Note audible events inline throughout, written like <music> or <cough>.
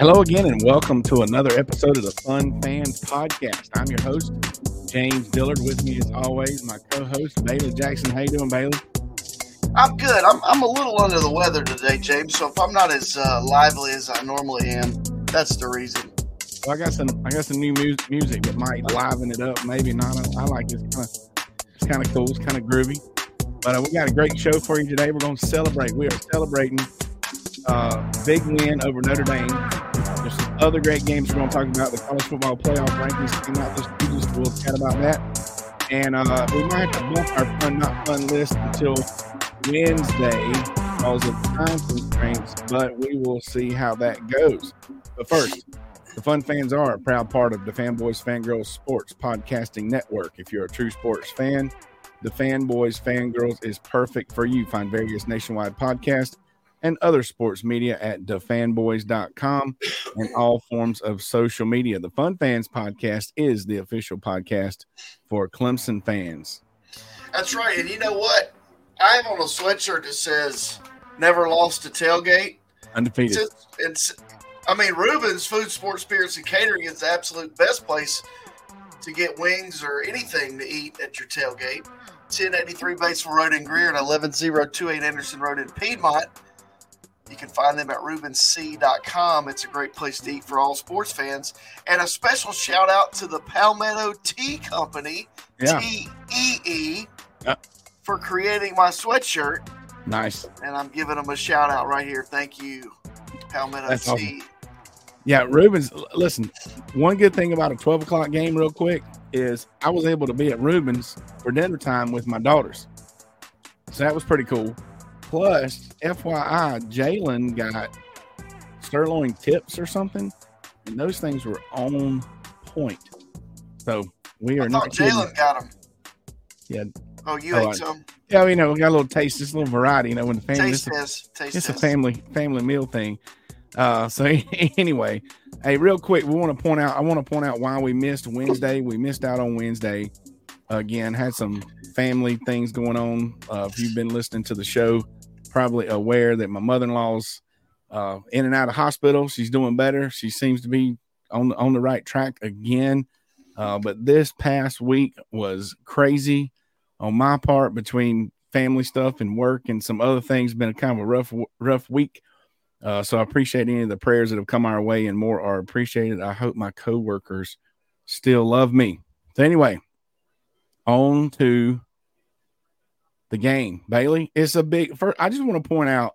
Hello again, and welcome to another episode of the Fun Fans Podcast. I'm your host, James Dillard. With me, as always, my co-host Bailey Jackson. How you doing, Bailey? I'm good. I'm, I'm a little under the weather today, James. So if I'm not as uh, lively as I normally am, that's the reason. Well, I got some I got some new music, music that might liven it up. Maybe not. I, I like it. It's kind of it's kind of cool. It's kind of groovy. But uh, we got a great show for you today. We're going to celebrate. We are celebrating uh, big win over Notre Dame. Other great games we're going to talk about. The college football playoff rankings came out this week. We'll chat about that. And uh, we might have to bump our fun, not fun list until Wednesday because of time constraints, but we will see how that goes. But first, the Fun Fans are a proud part of the Fanboys Fangirls Sports Podcasting Network. If you're a true sports fan, the Fanboys Fangirls is perfect for you. Find various nationwide podcasts and other sports media at thefanboys.com and all forms of social media. The Fun Fans podcast is the official podcast for Clemson fans. That's right. And you know what? I have on a sweatshirt that says "Never lost a tailgate." Undefeated. It's, it's I mean, Reuben's Food, Sports, Spirits, and Catering is the absolute best place to get wings or anything to eat at your tailgate. 1083 Batesville Road in Greer and 11028 Anderson Road in Piedmont. You can find them at rubensc.com. It's a great place to eat for all sports fans. And a special shout out to the Palmetto Tee Company, Yeah. T E E, for creating my sweatshirt. Nice. And I'm giving them a shout out right here. Thank you, Palmetto That's Tee. awesome. Yeah, Rubens. Listen, one good thing about a twelve o'clock game, real quick, is I was able to be at Rubens for dinner time with my daughters, so that was pretty cool. Plus, FYI, Jaylin got sirloin tips or something, and those things were on point. So we are not. Jaylin got them. Yeah. Oh, you Oh, ate some? Yeah, you know, we got a little taste, just a little variety. You know, when the family, Taste this is- test. Taste it's a family family meal thing. Uh, so <laughs> anyway, hey, real quick, we want to point out. I want to point out why we missed Wednesday. We missed out on Wednesday. Again, had some family things going on. Uh, if you've been listening to the show, probably aware that my mother in law's uh, in and out of hospital. She's doing better. She seems to be on on the right track again. Uh, but this past week was crazy on my part between family stuff and work and some other things. Been a kind of a rough rough week. Uh, so I appreciate any of the prayers that have come our way and more are appreciated. I hope my coworkers still love me. So anyway, on to the game, Bailey. It's a big. First, I just want to point out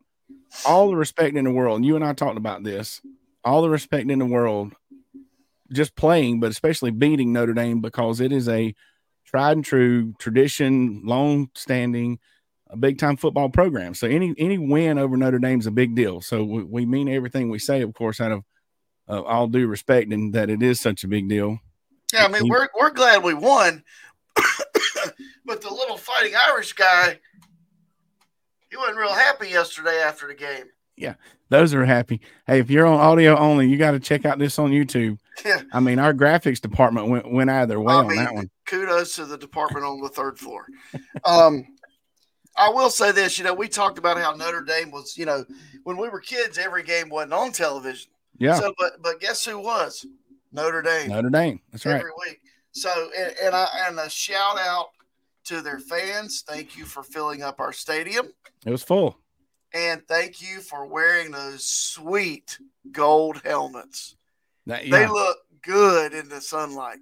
all the respect in the world. And you and I talked about this. All the respect in the world, just playing, but especially beating Notre Dame because it is a tried and true tradition, long standing, a big time football program. So any any win over Notre Dame is a big deal. So we, we mean everything we say, of course, out of uh, all due respect, and that it is such a big deal. Yeah, I mean, we're, we're glad we won. <laughs> but the little fighting Irish guy, he wasn't real happy yesterday after the game. Yeah, those are happy. Hey, if you're on audio only, you got to check out this on YouTube. Yeah. I mean, our graphics department went went out of their way I on mean, that one. kudos to the department on the third floor. Um, I will say this, you know, we talked about how Notre Dame was, you know, when we were kids, every game wasn't on television. Yeah, So, but but guess who was Notre Dame Notre Dame. That's right. every week. So, and, and I and a shout out to their fans. Thank you for filling up our stadium, It was full. and thank you for wearing those sweet gold helmets. That- They look good in the sunlight.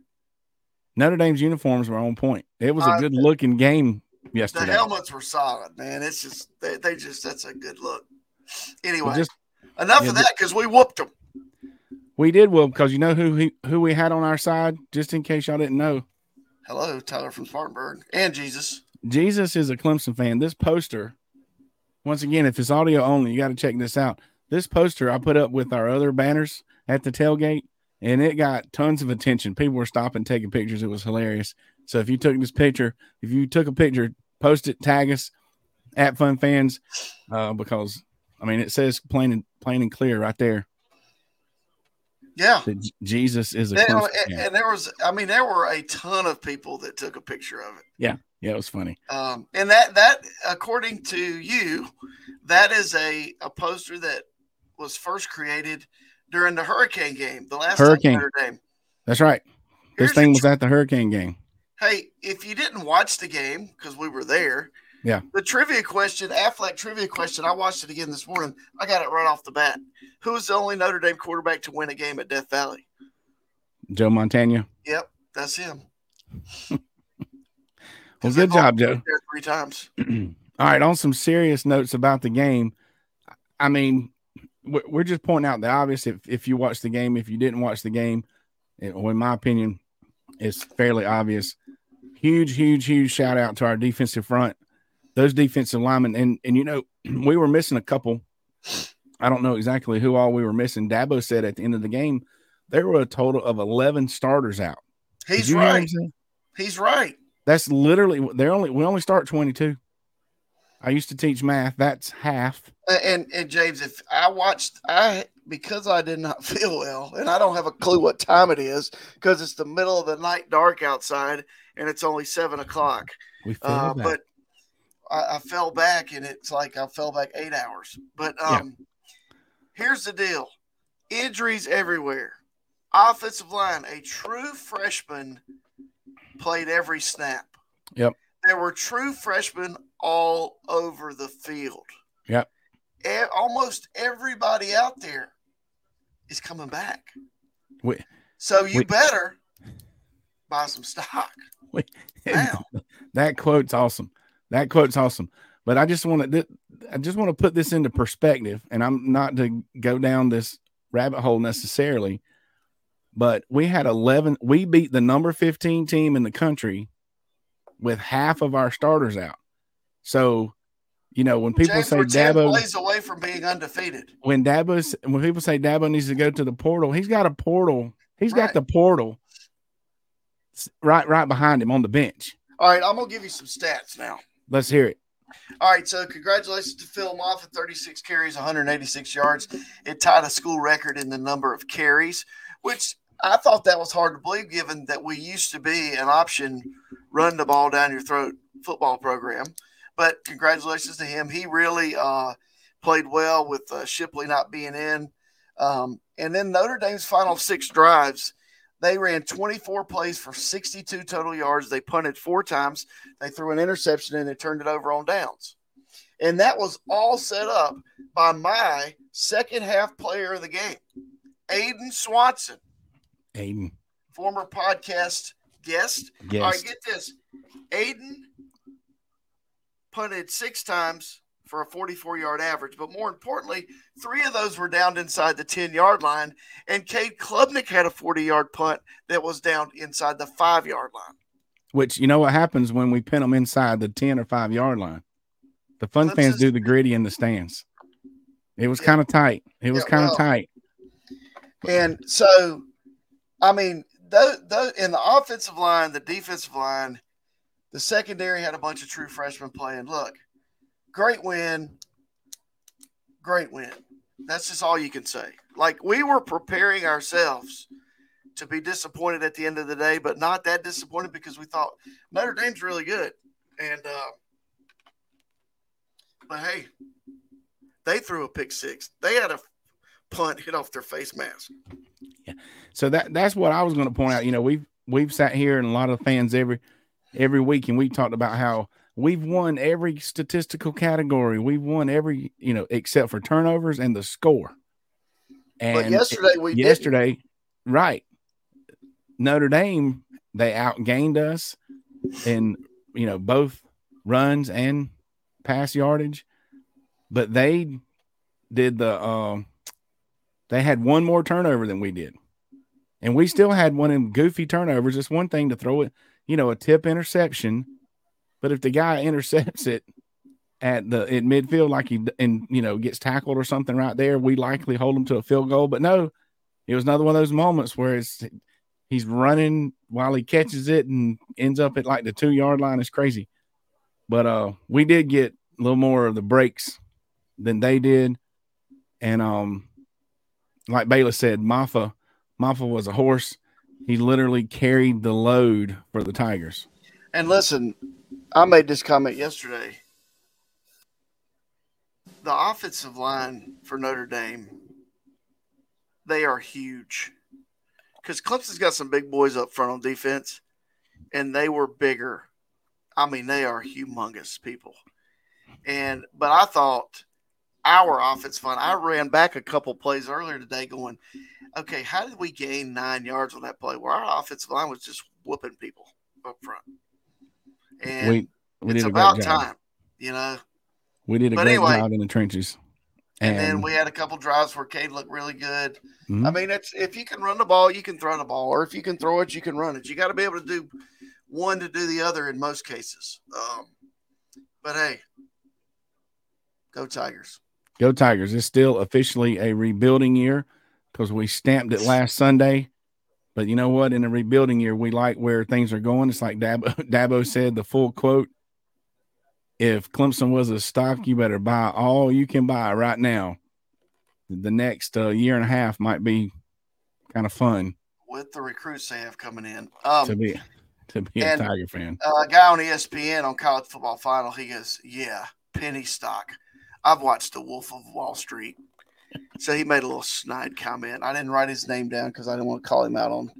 Notre Dame's uniforms were on point. It was a good looking game yesterday. The helmets were solid, man. It's just they, they just that's a good look. Anyway, We just enough yeah, of that because we whooped them. we did well because you know who he, who we had on our side. Just in case y'all didn't know, Hello, Tyler from Spartanburg and Jesus. Jesus is a Clemson fan. This poster, once again, if it's audio only, you got to check this out. This poster I put up with our other banners at the tailgate, and it got tons of attention. People were stopping, taking pictures. It was hilarious. So if you took this picture, if you took a picture, post it, tag us at Fun Fans, uh, because I mean it says plain and plain and clear right there Yeah. that Jesus is a And, and- and there was, I mean, there were a ton of people that took a picture of it. Yeah, yeah, it was funny. Um, and that that according to you, that is a, a poster that was first created during the Hurricane game, the last Hurricane. Notre That's right. This thing was at the Hurricane game. Hey, if you didn't watch the game because we were there, Yeah. The trivia question, Aflac trivia question. I watched it again this morning. I got it right off the bat. Who was the only Notre Dame quarterback to win a game at Death Valley? Joe Montana. Yep, that's him. <laughs> well, good job, Joe. Three times. <clears throat> All right, on some serious notes about the game. I mean, we're we're just pointing out the obvious. If if you watch the game, if you didn't watch the game, it, well, in my opinion, it's fairly obvious. Huge, huge, huge shout out to our defensive front, those defensive linemen, and and you know <clears throat> we were missing a couple. I don't know exactly who all we were missing. Dabo said at the end of the game there were a total of eleven starters out. He's you hear him right. He's right. That's literally they're only we only start twenty two. I used to teach math. That's half. And and James, if I watched, I because I did not <laughs> feel well, and I don't have a clue what time it is because it's the middle of the night, dark outside, and it's only seven o'clock. We feel Uh, that. but I, I fell back, and it's like I fell back eight hours. But Yeah. um, here's the deal: injuries everywhere. Offensive line, a true freshman played every snap. Yep. There were true freshmen all over the field. Yep. E- almost everybody out there is coming back. We- so you we- better buy some stock <laughs> now. that quote's awesome. That quote's awesome. But I just want to I just want to put this into perspective, and I'm not to go down this rabbit hole necessarily, but we had 11. We beat the number 15 team in the country with half of our starters out. So, you know, when people James, say 10 Dabo, plays away from being undefeated. when Dabo's when people say Dabo needs to go to the portal, he's got a portal. He's Right. got the portal right right behind him on the bench. All right, I'm gonna give you some stats now. Let's hear it. All right, so congratulations to Phil Mafah, 36 carries, 186 yards. It tied a school record in the number of carries, which I thought that was hard to believe given that we used to be an option run the ball down your throat football program. But congratulations to him. He really uh, played well with uh, Shipley not being in. Um, and then Notre Dame's final six drives, they ran 24 plays for 62 total yards. They punted four times. They threw an interception and they turned it over on downs. And that was all set up by my second half player of the game, Aidan Swanson, Aidan. former podcast guest. All right, Yes. get this. Aidan punted six times for a 44 yard average, but more importantly, three of those were down inside the 10 yard line. And Cade Klubnik had a 40 yard punt that was down inside the five yard line. Which you know what happens when we pin them inside the ten or five yard line. The fun That's fans just- do the gritty in the stands. It was Yeah. kind of tight. It was Yeah, kind of well, tight. And so, I mean, those, those, in the offensive line, the defensive line, the secondary had a bunch of true freshmen playing. Look, great win. Great win. That's just all you can say. Like, we were preparing ourselves to be disappointed at the end of the day, but not that disappointed because we thought Notre Dame's really good. And, uh, but hey, they threw a pick six. They had a punt hit off their face mask. Yeah. So that that's what I was going to point out. You know, we've we've sat here and a lot of fans every every week, and we talked about how we've won every statistical category. We've won every you know except for turnovers and the score. And But yesterday we didn't. yesterday, right? Notre Dame they outgained us in you know both runs and pass yardage, but they did the um they had one more turnover than we did, and we still had one of them goofy turnovers. It's one thing to throw it, you know, a tip interception, but if the guy intercepts it at the at midfield like he and you know gets tackled or something right there, we likely hold him to a field goal. But no, it was another one of those moments where it's he's running while he catches it and ends up at like the two yard line. It's crazy. But uh we did get a little more of the breaks than they did. And um like Bayless said, Mafah Mafah was a horse. He literally carried the load for the Tigers. And listen, I made this comment yesterday. The offensive line for Notre Dame they are huge. Because Clemson's got some big boys up front on defense, and they were bigger. I mean, they are humongous people. And but I thought our offense fun. I ran back a couple plays earlier today, going, okay, how did we gain nine yards on that play? Where our offensive line was just whooping people up front, and we, we it's about time, you know. We did a But great anyway. job in the trenches. And, then we had a couple drives where Cade looked really good. Mhm. I mean, it's if you can run the ball, you can throw the ball, or if you can throw it, you can run it. You got to be able to do one to do the other in most cases. Um, but hey, go Tigers! Go Tigers. It's still officially a rebuilding year because we stamped it last Sunday. But you know what? In a rebuilding year, we like where things are going. It's like Dabo, <laughs> Dabo said, the full quote If Clemson was a stock, you better buy all you can buy right now. The next uh, year and a half might be kind of fun With the recruits they have coming in, um, to be to be a Tiger fan. a guy on ESPN on College Football Final, he goes, "Yeah, penny stock. I've watched The Wolf of Wall Street." So he made a little snide comment. I didn't write his name down because I didn't want to call him out on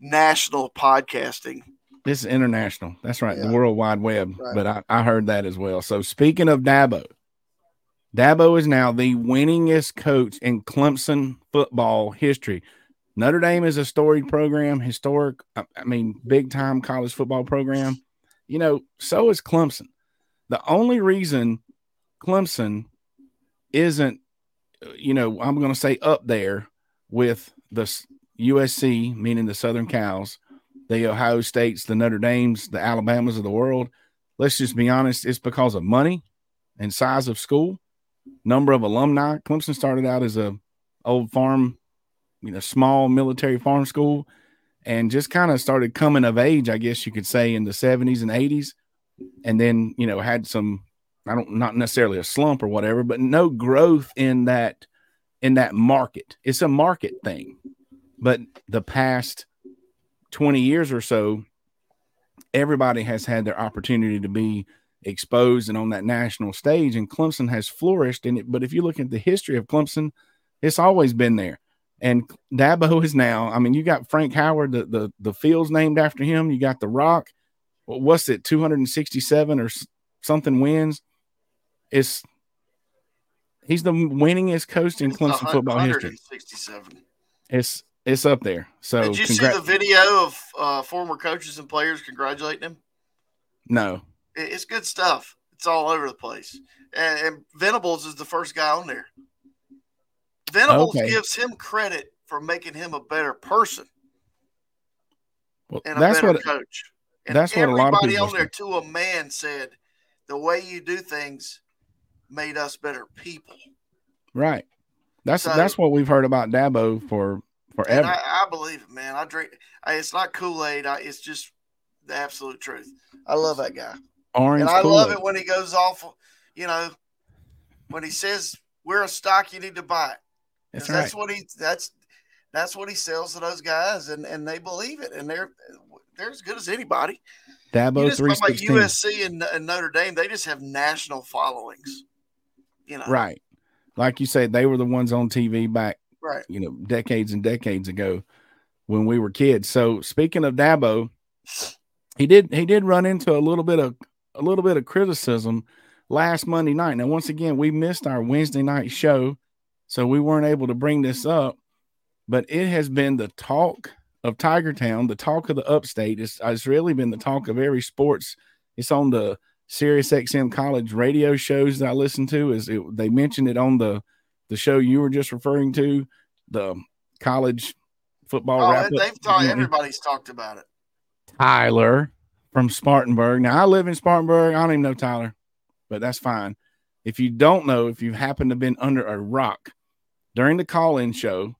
national podcasting. This is international. That's right. Yeah. The World Wide Web. Right. But I, I heard that as well. So speaking of Dabo, Dabo is now the winningest coach in Clemson football history. Notre Dame is a storied program, historic, I I mean, big time college football program. You know, so is Clemson. The only reason Clemson isn't, you know, I'm going to say up there with the USC, meaning the Southern Cals, the Ohio States, the Notre Dames, the Alabamas of the world. Let's just be honest, it's because of money and size of school, number of alumni. Clemson started out as a old farm, you know, small military farm school and just kind of started coming of age, I guess you could say, in the 70s and 80s. And then, you know, had some, I don't not necessarily a slump or whatever, but no growth in that in that market. It's a market thing. But the past 20 years or so, everybody has had their opportunity to be exposed and on that national stage, and Clemson has flourished in it. But if you look at the history of Clemson, it's always been there. And Dabo <laughs> is now, I mean, you got Frank Howard, the the, the field's named after him. You got the Rock. What what's it, 267 or something wins? It's he's the winningest coach in Clemson football history. It's it's up there. So Did you congra- see the video of uh, former coaches and players congratulating him? no. It- It's good stuff. It's all over the place. And, and Venables is the first guy on there. Venables Okay. gives him credit for making him a better person Well, and a that's better what coach. And that's what a lot of people on there to a man said, "The way you do things made us better people." right. That's So- that's what we've heard about Dabo for forever. I, I believe it, man. I drink. I, it's not Kool Aid. It's just the absolute truth. I love that guy. Orange. and I love Kool-Aid. it when he goes off, you know, when he says we're a stock, you need to buy it. That's right. That's what he that's that's what he sells to those guys, and and they believe it, and they're they're as good as anybody. Dabo three talk. USC and, and Notre Dame; they just have national followings. You know, Right. Like you said, they were the ones on TV back, right. you know, decades and decades ago when we were kids. So speaking of Dabo, he did he did run into a little bit of a little bit of criticism last Monday night. Now, once again, we missed our Wednesday night show, so we weren't able to bring this up. But it has been the talk of Tiger Town, the talk of the upstate. It's, it's really been the talk of every sports. It's on the Sirius XM college radio shows that I listen to. Is it, they mentioned it on the the show you were just referring to, the college football Oh, wrap and up. they've talked. Mm-hmm. Everybody's talked about it. Tyler from Spartanburg. Now I live in Spartanburg. I don't even know Tyler, but that's fine. If you don't know, if you happen to have been under a rock during the call-in show,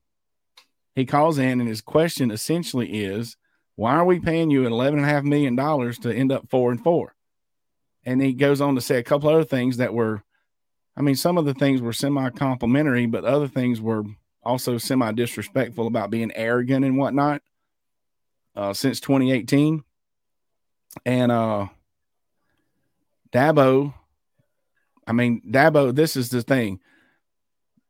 he calls in and his question essentially is, why are we paying you eleven and a half million dollars to end up four and four? And he goes on to say a couple other things that were, I mean, some of the things were semi-complimentary, but other things were also semi-disrespectful about being arrogant and whatnot. Uh, since 2018, and uh, Dabo, I mean, Dabo, this is the thing.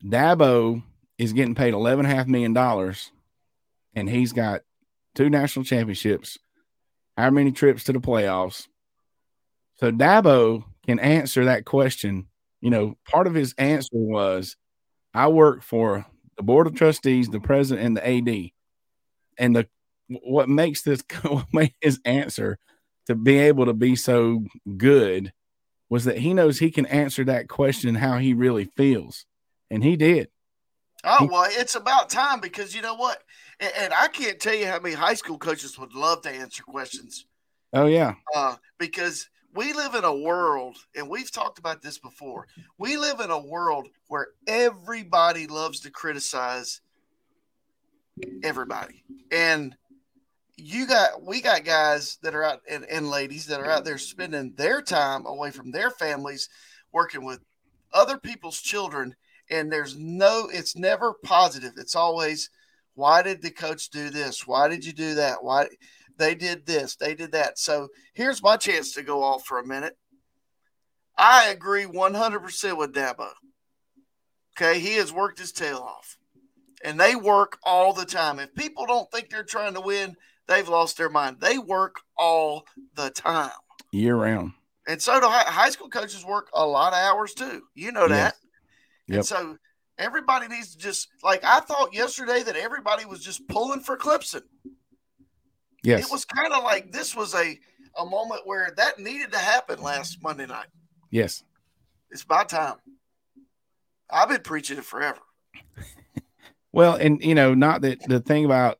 Dabo is getting paid eleven half million dollars, and he's got two national championships, how many trips to the playoffs. So Dabo can answer that question. You know, part of his answer was, "I work for the board of trustees, the president, and the AD." And the what makes this <laughs> what made his answer to be able to be so good was that he knows he can answer that question how he really feels, and he did. Oh well, it's about time because you know what, and, and, I can't tell you how many high school coaches would love to answer questions. Oh yeah, uh, because we live in a world, and we've talked about this before. We live in a world where everybody loves to criticize everybody, and you got we got guys that are out and, and ladies that are out there spending their time away from their families, working with other people's children and there's no it's never positive. It's always why did the coach do this? Why did you do that? Why they did this they did that. So here's my chance to go off for a minute. I agree 100% with dabo. Okay he has worked his tail off and they work all the time. If people don't think they're trying to win they've lost their mind. They work all the time. Year round. And so do high school coaches work a lot of hours too. You know that. Yep. And so everybody needs to just like I thought yesterday that everybody was just pulling for Clemson. Yes. It was kind of like this was a a moment where that needed to happen last Monday night. Yes. It's about time. I've been preaching it forever. <laughs> well, and you know, not that the thing about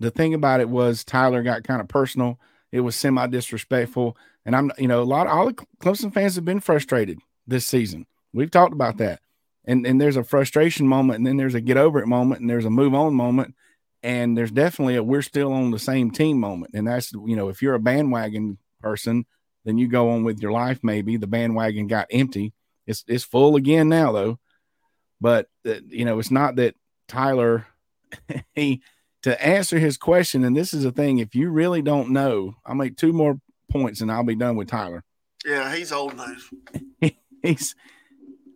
the thing about it was Tyler got kind of personal. It was semi disrespectful, and I'm you know a lot of all the Clemson fans have been frustrated this season. We've talked about that and and there's a frustration moment and then there's a get over it moment and there's a move on moment and there's definitely a we're still on the same team moment. And that's you know if you're a bandwagon person then you go on with your life maybe. The bandwagon got empty. It's it's full again now though. But uh, you know it's not that Tyler <laughs> he to answer his question and this is a thing if you really don't know I'll make two more points and I'll be done with Tyler. Yeah he's old news. <laughs> He's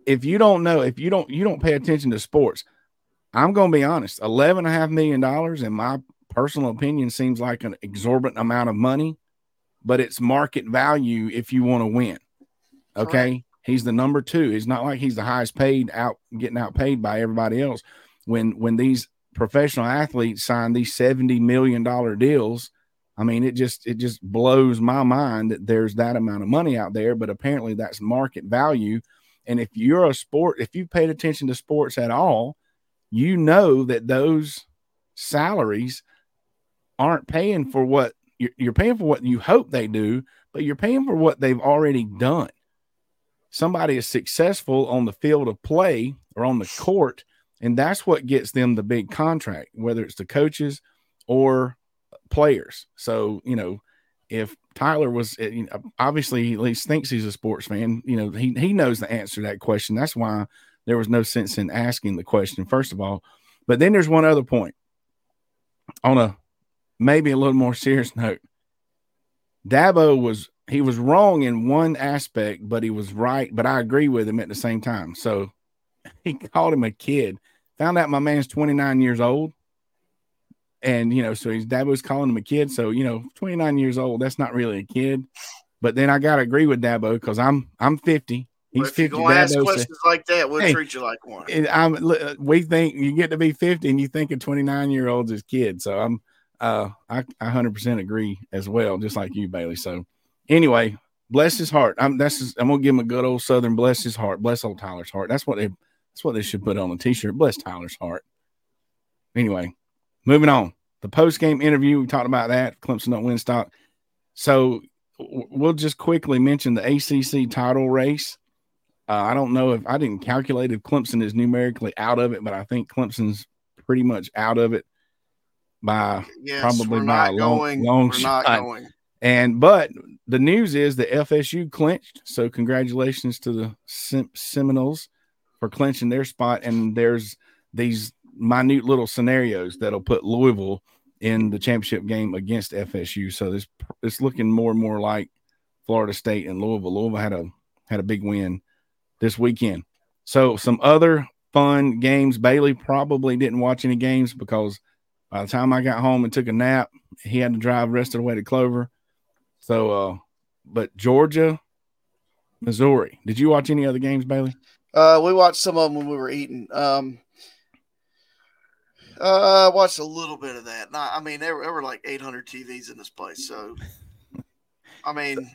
if you don't know, if you don't you don't pay attention to sports, I'm going to be honest. Eleven and a half million dollars, in my personal opinion, seems like an exorbitant amount of money, but it's market value if you want to win. Okay, right. he's the number two. It's not like he's the highest paid out getting outpaid by everybody else. When when these professional athletes sign these seventy million dollar deals, I mean, it just it just blows my mind that there's that amount of money out there. But apparently, that's market value and if you're a sport, if you've paid attention to sports at all, you know that those salaries aren't paying for what you're, you're paying for what you hope they do, but you're paying for what they've already done. Somebody is successful on the field of play or on the court, and that's what gets them the big contract, whether it's the coaches or players. So, you know, if Tyler was eh, you know, obviously he at least thinks he's a sports fan, you know, he he knows the answer to that question. That's why there was no sense in asking the question first of all. But then there's one other point on a maybe a little more serious note. Dabo was he was wrong in one aspect, but he was right. But I agree with him at the same time. So <laughs> he called him a kid. Found out my man's 29 years old and you know, so his dad was calling him a kid. So you know, 29 years old, that's not really a kid. But then I gotta agree with Dabo because I'm I'm 50. He's well, 50. You ask questions like that, we'll hey, treat you like one. I'm we think you get to be 50 and you think of 29 year olds as kids. So I'm uh I, I 100% agree as well, just like you, Bailey. So anyway, bless his heart. I'm that's just, I'm gonna give him a good old Southern bless his heart, bless old Tyler's heart. That's what they that's what they should put on a t-shirt. Bless Tyler's heart. Anyway, moving on the post game interview, we talked about that. Clemson don't win stock. So we'll just quickly mention the ACC title race. Uh, I don't know if I didn't calculate if Clemson is numerically out of it, but I think Clemson's pretty much out of it by yes, probably by a long, going. long we're shot. Going. And but the news is that FSU clinched. So congratulations to the Sem- Seminoles for clinching their spot. And there's these minute little scenarios that'll put Louisville in the championship game against FSU. So this it's looking more and more like Florida State and Louisville. Louisville had a had a big win this weekend. So some other fun games. Bailey probably didn't watch any games because by the time I got home and took a nap, he had to drive the rest of the way to Clover. So, uh, but Georgia, Missouri. Did you watch any other games, Bailey? Uh, we watched some of them when we were eating. Um, uh, I watched a little bit of that. Not, I mean, there, there were like 800 TVs in this place. So, I mean,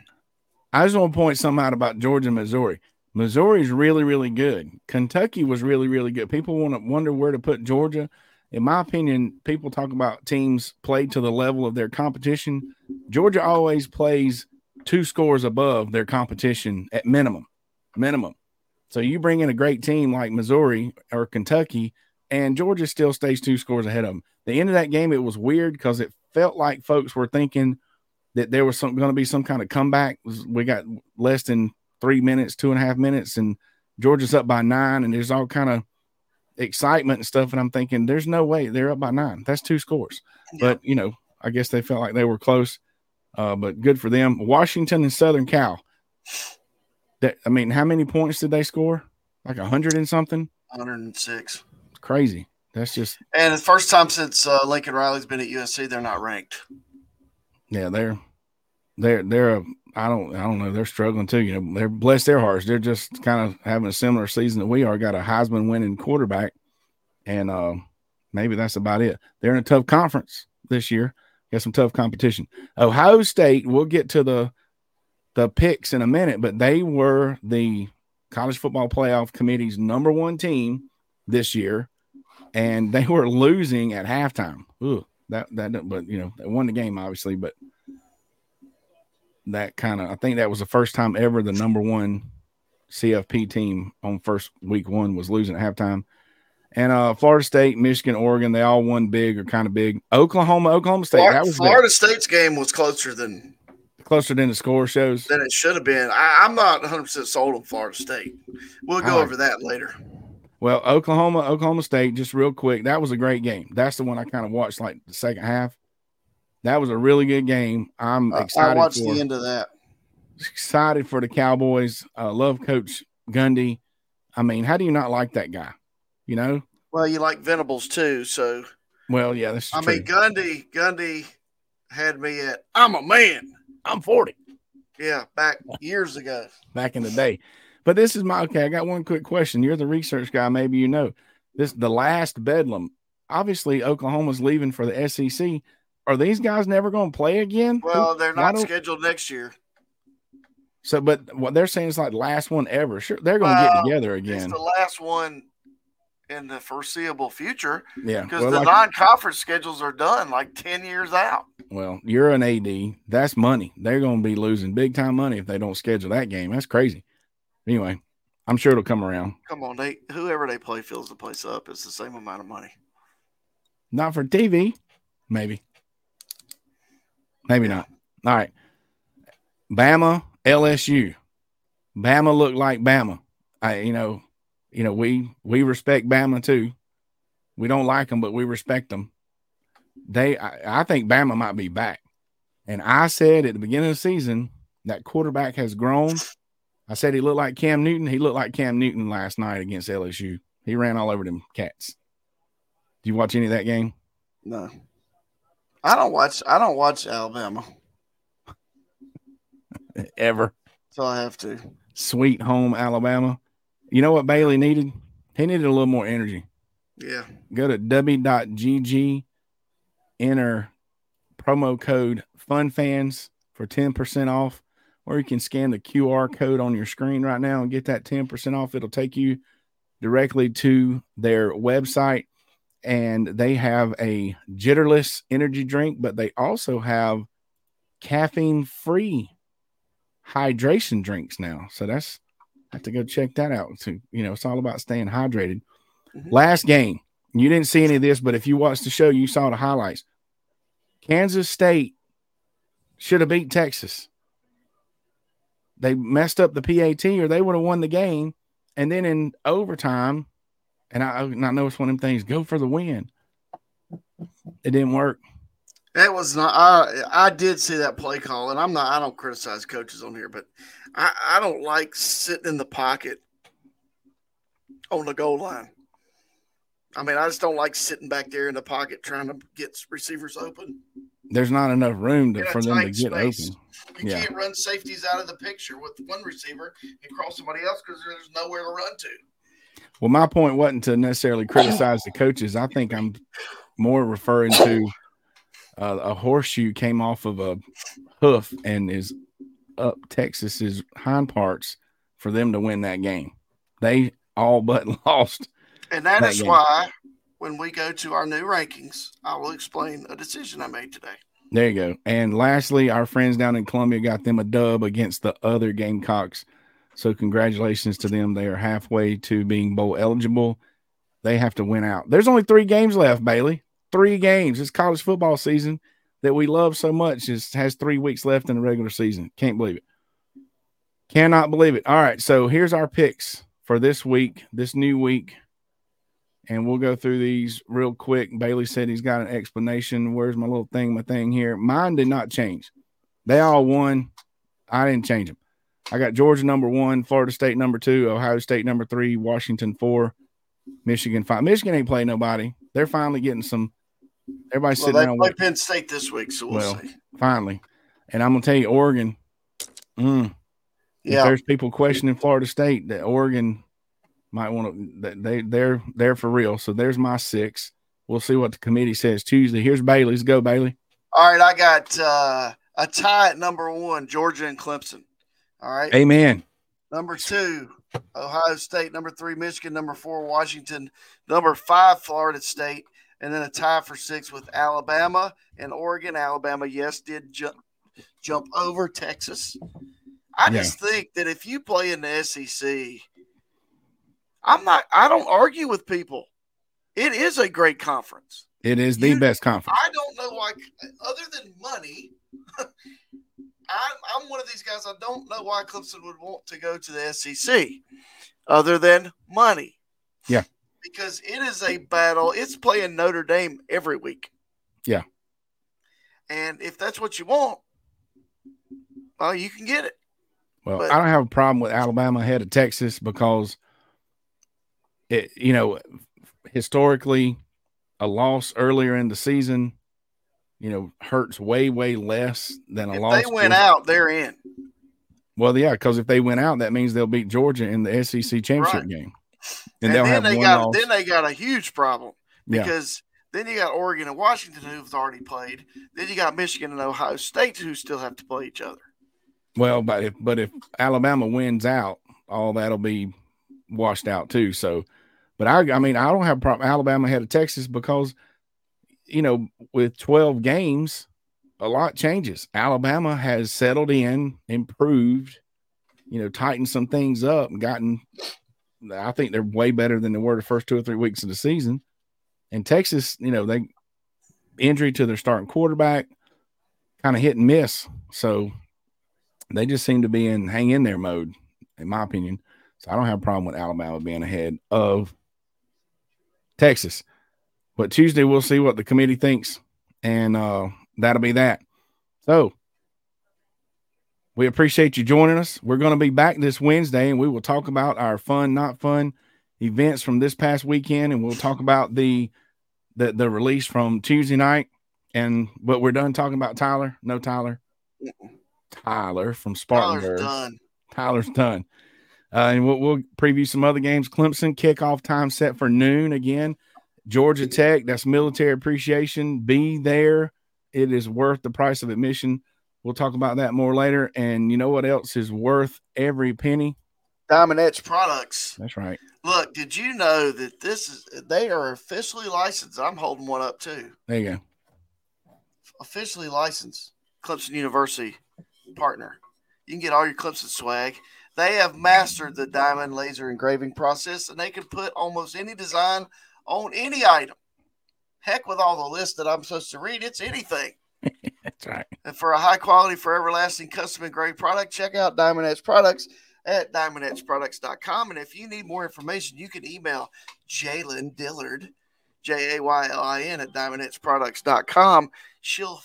I just want to point something out about Georgia Missouri. Missouri is really, really good. Kentucky was really, really good. People want to wonder where to put Georgia. In my opinion, people talk about teams played to the level of their competition. Georgia always plays two scores above their competition at minimum. Minimum. So you bring in a great team like Missouri or Kentucky, and Georgia still stays two scores ahead of them. The end of that game, it was weird because it felt like folks were thinking that there was going to be some kind of comeback. We got less than three minutes, two and a half minutes, and Georgia's up by nine, and there's all kind of excitement and stuff. And I'm thinking, there's no way they're up by nine. That's two scores. Yeah. But you know, I guess they felt like they were close. Uh, but good for them. Washington and Southern Cal. That I mean, how many points did they score? Like a hundred and something. 106. It's crazy. That's just and the first time since uh, Lincoln Riley's been at USC, they're not ranked. Yeah, they're they're they're I don't I don't know they're struggling too. You know they're bless their hearts. They're just kind of having a similar season that we are. Got a Heisman winning quarterback, and uh, maybe that's about it. They're in a tough conference this year. Got some tough competition. Ohio State. We'll get to the the picks in a minute, but they were the college football playoff committee's number one team this year, and they were losing at halftime. Ooh, that that but you know they won the game obviously, but that kind of I think that was the first time ever the number one CFP team on first week one was losing at halftime. And uh, Florida State, Michigan, Oregon, they all won big or kind of big. Oklahoma, Oklahoma State. Florida, that was Florida big. State's game was closer than closer than the score shows than it should have been. I, am not 100 percent sold on Florida State. We'll go over that later. Well, Oklahoma, Oklahoma State, just real quick, that was a great game. That's the one I kind of watched like the second half. That was a really good game. I'm excited. I watched for, the end of that. Excited for the Cowboys. Uh, love Coach Gundy. I mean, how do you not like that guy? You know. Well, you like Venables too, so. Well, yeah, that's. I true. mean, Gundy. Gundy had me at. I'm a man. I'm 40. Yeah, back years ago. Back in the day. But this is my okay. I got one quick question. You're the research guy. Maybe you know this. The last Bedlam. Obviously, Oklahoma's leaving for the SEC. Are these guys never going to play again? Well, they're not scheduled next year. So, but what they're saying is like last one ever. Sure, they're going to get together again. It's the last one in the foreseeable future. Yeah, because well, the like, non-conference schedules are done like ten years out. Well, you're an AD. That's money. They're going to be losing big time money if they don't schedule that game. That's crazy. Anyway, I'm sure it'll come around. Come on, they whoever they play fills the place up. It's the same amount of money. Not for TV, maybe. Maybe not. All right. Bama, LSU. Bama looked like Bama. I, you know, you know, we we respect Bama too. We don't like them, but we respect them. They, I, I think Bama might be back. And I said at the beginning of the season that quarterback has grown. I said he looked like Cam Newton. He looked like Cam Newton last night against LSU. He ran all over them cats. Do you watch any of that game? No. I don't watch. I don't watch Alabama <laughs> ever. So I have to. Sweet home Alabama. You know what Bailey needed? He needed a little more energy. Yeah. Go to w.gg, enter promo code FUNFANS for 10% off, or you can scan the QR code on your screen right now and get that 10% off. It'll take you directly to their website and they have a jitterless energy drink, but they also have caffeine free hydration drinks now. So that's I have to go check that out. So, you know, it's all about staying hydrated. Mm-hmm. Last game, you didn't see any of this, but if you watched the show, you saw the highlights. Kansas State should have beat Texas. They messed up the PAT, or they would have won the game. And then in overtime, and I, I know it's one of them things. Go for the win. It didn't work. It was not. I I did see that play call, and I'm not. I don't criticize coaches on here, but I I don't like sitting in the pocket on the goal line. I mean, I just don't like sitting back there in the pocket trying to get receivers open. There's not enough room to, for them to get space. open. You Yeah. can't run safeties out of the picture with one receiver and cross somebody else because there's nowhere to run to. Well, my point wasn't to necessarily criticize the coaches. I think I'm more referring to uh, a horseshoe came off of a hoof and is up Texas's hind parts for them to win that game. They all but <laughs> lost. And that That is game. why when we go to our new rankings, I will explain a decision I made today. There you go. And lastly, our friends down in Columbia got them a dub against the other Gamecocks. So congratulations to them. They are halfway to being bowl eligible. They have to win out. There's only three games left, Bailey. Three games. It's college football season that we love so much. It has three weeks left in the regular season. Can't believe it. Cannot believe it. All right. So here's our picks for this week, this new week. And we'll go through these real quick. Bailey said he's got an explanation. Where's my little thing, my thing here? Mine did not change. They all won. I didn't change them. I got Georgia number one, Florida State number two, Ohio State number three, Washington four, Michigan five. Michigan ain't playing nobody. They're finally getting some. Everybody's Well, sitting they around. play with- Penn State this week, so we'll, Well, see. finally, and I'm gonna tell you, Oregon. Mm, if Yeah, there's people questioning Florida State, that Oregon might want to. They they're they're for real. So there's my six. We'll see what the committee says Tuesday. Here's Bailey's. Go Bailey. All right, I got uh, a tie at number one, Georgia and Clemson. All right. Amen. Number two, Ohio State. Number three, Michigan. Number four, Washington. Number five, Florida State. And then a tie for six with Alabama and Oregon. Alabama, yes, did jump jump over Texas. I Yeah. just think that if you play in the SEC, I'm not. I don't argue with people. It is a great conference. It is the You- best conference. I don't know why, other than money. <laughs> I'm, I'm one of these guys. I don't know why Clemson would want to go to the SEC, other than money. Yeah. because it is a battle. It's playing Notre Dame every week. Yeah. and if that's what you want, well, you can get it. Well, But- I don't have a problem with Alabama ahead of Texas because it, you know, historically, a loss earlier in the season, you know, hurts way, way less than a If loss. they went out, they're in. Well, yeah, because if they went out, that means they'll beat Georgia in the SEC championship Right. game, and, And, they'll then have they one got loss. then they got a huge problem yeah, because then you got Oregon and Washington who've already played. Then you got Michigan and Ohio State who still have to play each other. well, but if but if Alabama wins out, all that'll be washed out too. So, but I, I mean, I don't have a problem Alabama ahead of Texas because, you know, with twelve games, a lot changes. Alabama has settled in, improved, you know, tightened some things up, and gotten. I think they're way better than they were the first two or three weeks of the season. And Texas, you know, they injury to their starting quarterback, kind of hit and miss. So they just seem to be in hang in there mode, in my opinion. So I don't have a problem with Alabama being ahead of Texas. But Tuesday we'll see what the committee thinks, and uh, that'll be that. So we appreciate you joining us. We're going to be back this Wednesday, and we will talk about our fun, not fun events from this past weekend, and we'll talk about the the, the release from Tuesday night. And but we're done talking about Tyler. No Tyler. Tyler from Spartanburg. Tyler's done. Tyler's done. Uh, and we'll, we'll preview some other games. Clemson kickoff time set for noon again. Georgia Tech, that's military appreciation. Be there. It is worth the price of admission. We'll talk about that more later. And you know what else is worth every penny? Diamond Edge Products. That's right. Look, did you know that this is they are officially licensed? I'm holding one up too. There you go. Officially licensed Clemson University partner. You can get all your Clemson swag. They have mastered the diamond laser engraving process and they can put almost any design on any item. Heck, with all the lists that I'm supposed to read, it's anything. <laughs> That's right. And for a high quality, forever lasting, custom engraved product, check out Diamond Edge Products at diamondedgeproducts.com. And if you need more information, you can email Jaylin Dillard, J A Y L I N, at diamondedgeproducts.com. She'll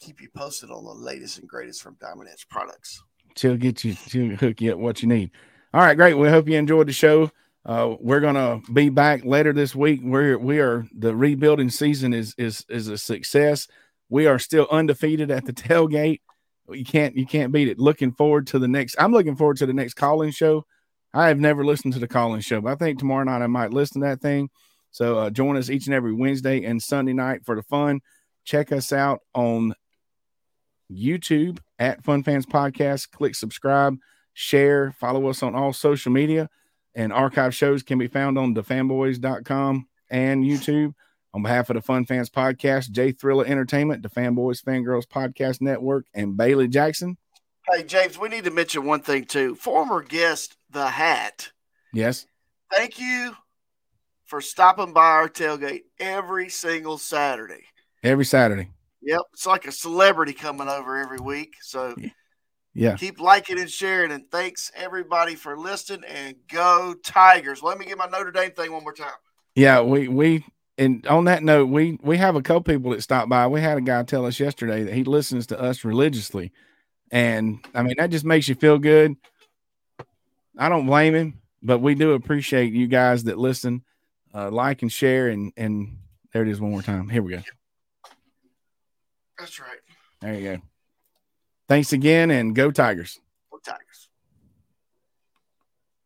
keep you posted on the latest and greatest from Diamond Edge Products. She'll get you, she'll hook you up what you need. All right, great. We hope you enjoyed the show. Uh, we're gonna be back later this week. We're we are the rebuilding season is is is a success. We are still undefeated at the <laughs> tailgate. You can't you can't beat it. Looking forward to the next. I'm looking forward to the next calling show. I have never listened to the calling show, but I think tomorrow night I might listen to that thing. So uh, join us each and every Wednesday and Sunday night for the fun. Check us out on YouTube at Fun Fans Podcast. Click subscribe, share, follow us on all social media. And archive shows can be found on thefanboys.com and YouTube. On behalf of the Fun Fans Podcast, Jay Thriller Entertainment, the Fanboys Fangirls Podcast Network, and Bailey Jackson. Hey, James, we need to mention one thing too. Former guest, The Hat. Yes. Thank you for stopping by our tailgate every single Saturday. Every Saturday. Yep. It's like a celebrity coming over every week. So yeah. Keep liking and sharing. And thanks everybody for listening. And go Tigers. Let me get my Notre Dame thing one more time. Yeah, we we and on that note, we we have a couple people that stopped by. We had a guy tell us yesterday that he listens to us religiously. And I mean, that just makes you feel good. I don't blame him, but we do appreciate you guys that listen, uh, like and share. And and there it is one more time. Here we go. That's right. There you go. Thanks again and go Tigers.